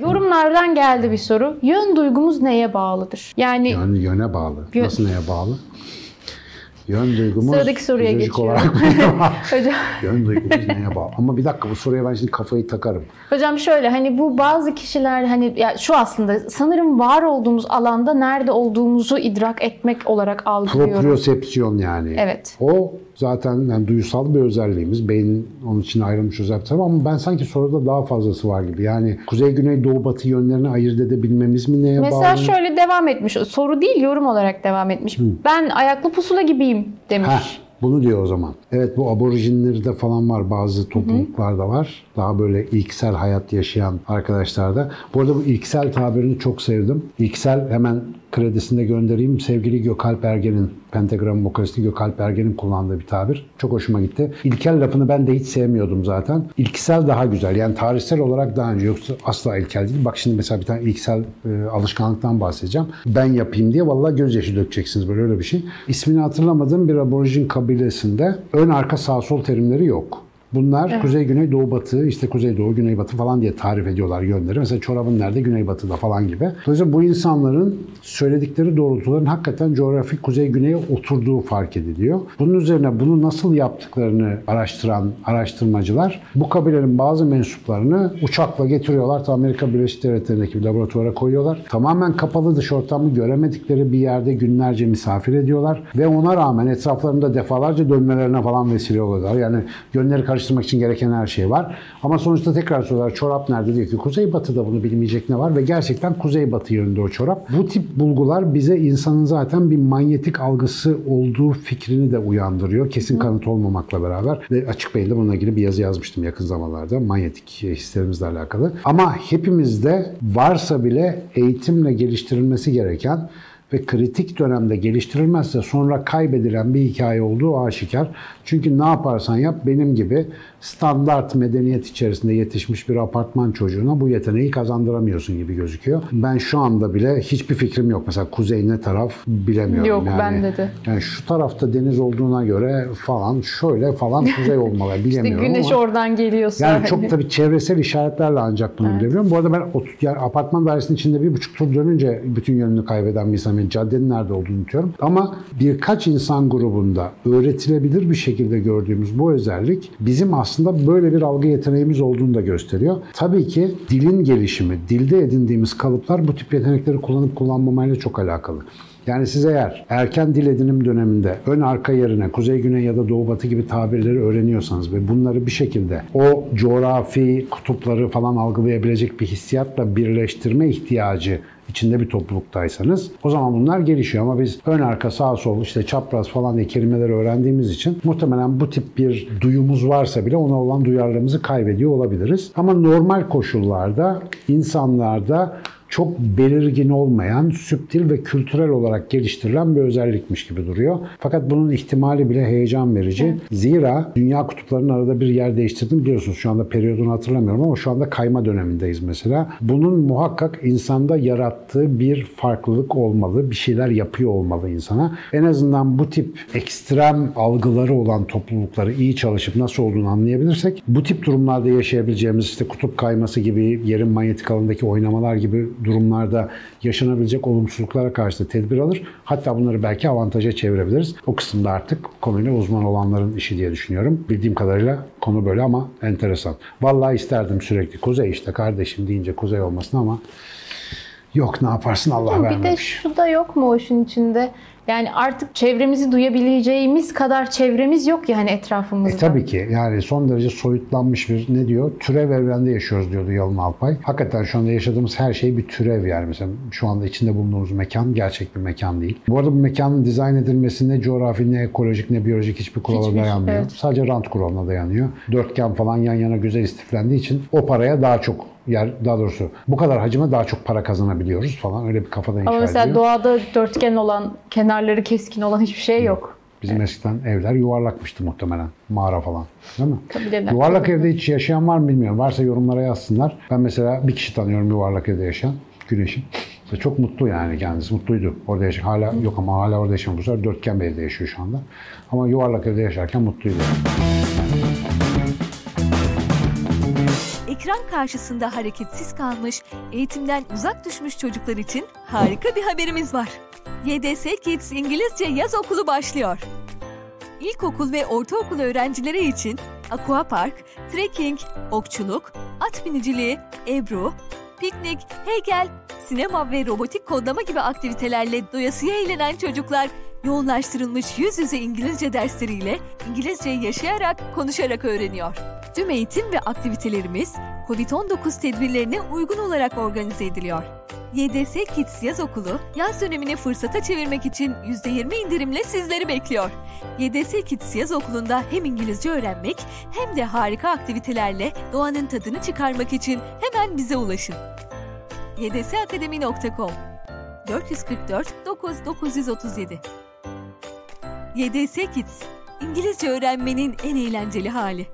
Yorumlardan geldi bir soru. Yön duygumuz neye bağlıdır? Yani Yön, yöne bağlı. Yön- Nasıl neye bağlı? Yön duygumuz Sıradaki soruya geçiyorum. olarak hocam, Yön duygumuz neye bağlı? Ama bir dakika bu soruya ben şimdi kafayı takarım. hocam şöyle hani bu bazı kişiler hani ya şu aslında sanırım var olduğumuz alanda nerede olduğumuzu idrak etmek olarak algılıyorum. Propriosepsiyon yani. Evet. O zaten yani duysal bir özelliğimiz. Beyin onun için ayrılmış özel bir ama ben sanki soruda daha fazlası var gibi. Yani kuzey, güney, doğu, batı yönlerini ayırt edebilmemiz mi neye Mesela bağlı? şöyle devam etmiş. Soru değil yorum olarak devam etmiş. Ben ayaklı pusula gibiyim demiş. Heh, bunu diyor o zaman. Evet bu aborjinlerde falan var. Bazı topluluklarda var. Daha böyle ilksel hayat yaşayan arkadaşlarda. Bu arada bu ilksel tabirini çok sevdim. İlksel hemen kredisinde göndereyim. Sevgili Gökalp Ergen'in, Pentagram vokalisti Gökalp Ergen'in kullandığı bir tabir. Çok hoşuma gitti. İlkel lafını ben de hiç sevmiyordum zaten. İlksel daha güzel. Yani tarihsel olarak daha önce yoksa asla ilkel değil. Bak şimdi mesela bir tane ilksel e, alışkanlıktan bahsedeceğim. Ben yapayım diye vallahi gözyaşı dökeceksiniz böyle öyle bir şey. İsmini hatırlamadığım bir aborjin kabilesinde ön arka sağ sol terimleri yok. Bunlar kuzey, güney, doğu, batı, işte kuzey, doğu, güney, batı falan diye tarif ediyorlar yönleri. Mesela çorabın nerede? Güney, batıda falan gibi. Dolayısıyla bu insanların söyledikleri doğrultuların hakikaten coğrafik kuzey, güneye oturduğu fark ediliyor. Bunun üzerine bunu nasıl yaptıklarını araştıran araştırmacılar bu kabilenin bazı mensuplarını uçakla getiriyorlar. Ta Amerika Birleşik Devletleri'ndeki bir laboratuvara koyuyorlar. Tamamen kapalı dış ortamı göremedikleri bir yerde günlerce misafir ediyorlar. Ve ona rağmen etraflarında defalarca dönmelerine falan vesile oluyorlar. Yani yönleri karıştırmak için gereken her şey var. Ama sonuçta tekrar soruyorlar çorap nerede diyor ki kuzey batıda bunu bilmeyecek ne var ve gerçekten kuzey batı yönünde o çorap. Bu tip bulgular bize insanın zaten bir manyetik algısı olduğu fikrini de uyandırıyor. Kesin kanıt olmamakla beraber ve açık beyinde bununla ilgili bir yazı yazmıştım yakın zamanlarda manyetik hislerimizle alakalı. Ama hepimizde varsa bile eğitimle geliştirilmesi gereken ve kritik dönemde geliştirilmezse sonra kaybedilen bir hikaye olduğu aşikar. Çünkü ne yaparsan yap benim gibi standart medeniyet içerisinde yetişmiş bir apartman çocuğuna bu yeteneği kazandıramıyorsun gibi gözüküyor. Ben şu anda bile hiçbir fikrim yok. Mesela kuzey ne taraf bilemiyorum. Yok, yani, bende de. Yani şu tarafta deniz olduğuna göre falan şöyle falan kuzey olmalı İşte bilemiyorum güneş ama. oradan geliyorsa. Yani çok tabii çevresel işaretlerle ancak bunu bilebiliyorum. Bu arada ben yani apartman dairesinin içinde bir buçuk tur dönünce bütün yönünü kaybeden bir insanım. Yani caddenin nerede olduğunu unutuyorum. Ama birkaç insan grubunda öğretilebilir bir şekilde gördüğümüz bu özellik bizim aslında böyle bir algı yeteneğimiz olduğunu da gösteriyor. Tabii ki dilin gelişimi, dilde edindiğimiz kalıplar bu tip yetenekleri kullanıp kullanmamayla çok alakalı. Yani siz eğer erken dil edinim döneminde ön arka yerine kuzey güney ya da doğu batı gibi tabirleri öğreniyorsanız ve bunları bir şekilde o coğrafi kutupları falan algılayabilecek bir hissiyatla birleştirme ihtiyacı içinde bir topluluktaysanız o zaman bunlar gelişiyor ama biz ön arka sağ sol işte çapraz falan diye kelimeleri öğrendiğimiz için muhtemelen bu tip bir duyumuz varsa bile ona olan duyarlılığımızı kaybediyor olabiliriz. Ama normal koşullarda insanlarda çok belirgin olmayan, süptil ve kültürel olarak geliştirilen bir özellikmiş gibi duruyor. Fakat bunun ihtimali bile heyecan verici. Zira dünya kutuplarının arada bir yer değiştirdim biliyorsunuz. Şu anda periyodunu hatırlamıyorum ama şu anda kayma dönemindeyiz mesela. Bunun muhakkak insanda yarattığı bir farklılık olmalı. Bir şeyler yapıyor olmalı insana. En azından bu tip ekstrem algıları olan toplulukları iyi çalışıp nasıl olduğunu anlayabilirsek bu tip durumlarda yaşayabileceğimiz işte kutup kayması gibi yerin manyetik alanındaki oynamalar gibi durumlarda yaşanabilecek olumsuzluklara karşı da tedbir alır. Hatta bunları belki avantaja çevirebiliriz. O kısımda artık konuyla uzman olanların işi diye düşünüyorum. Bildiğim kadarıyla konu böyle ama enteresan. Vallahi isterdim sürekli kuzey işte kardeşim deyince kuzey olmasın ama yok ne yaparsın Allah bir de vermemiş. şu da yok mu o işin içinde? Yani artık çevremizi duyabileceğimiz kadar çevremiz yok yani etrafımızda. E tabii ki yani son derece soyutlanmış bir ne diyor? Türev evrende yaşıyoruz diyordu Yalın Alpay. Hakikaten şu anda yaşadığımız her şey bir türev yani. Mesela şu anda içinde bulunduğumuz mekan gerçek bir mekan değil. Bu arada bu mekanın dizayn edilmesi ne coğrafi ne ekolojik ne biyolojik hiçbir kurala Hiçbir, dayanmıyor. evet. Sadece rant kuralına dayanıyor. Dörtgen falan yan yana güzel istiflendiği için o paraya daha çok yer daha doğrusu bu kadar hacime daha çok para kazanabiliyoruz falan öyle bir kafada inşa Ama mesela ediliyor. doğada dörtgen olan, kenarları keskin olan hiçbir şey yok. Bizim eskiden evler yuvarlakmıştı muhtemelen. Mağara falan. Değil mi? Kabileler. Yuvarlak evde hiç yaşayan var mı bilmiyorum. Varsa yorumlara yazsınlar. Ben mesela bir kişi tanıyorum yuvarlak evde yaşayan. Güneş'in. Çok mutlu yani kendisi. Mutluydu. Orada yaşıyor. Hala yok ama hala orada yaşamıyor. Bu sefer dörtgen bir evde yaşıyor şu anda. Ama yuvarlak evde yaşarken mutluydu. ekran karşısında hareketsiz kalmış, eğitimden uzak düşmüş çocuklar için harika bir haberimiz var. YDS Kids İngilizce Yaz Okulu başlıyor. İlkokul ve ortaokul öğrencileri için aqua park, trekking, okçuluk, at biniciliği, ebru, piknik, heykel, sinema ve robotik kodlama gibi aktivitelerle doyasıya eğlenen çocuklar yoğunlaştırılmış yüz yüze İngilizce dersleriyle İngilizceyi yaşayarak, konuşarak öğreniyor. Tüm eğitim ve aktivitelerimiz COVID-19 tedbirlerine uygun olarak organize ediliyor. YDS Kids Yaz Okulu, yaz dönemini fırsata çevirmek için %20 indirimle sizleri bekliyor. YDS Kids Yaz Okulu'nda hem İngilizce öğrenmek hem de harika aktivitelerle doğanın tadını çıkarmak için hemen bize ulaşın. ydsakademi.com 444 9937 YDS Kids, İngilizce öğrenmenin en eğlenceli hali.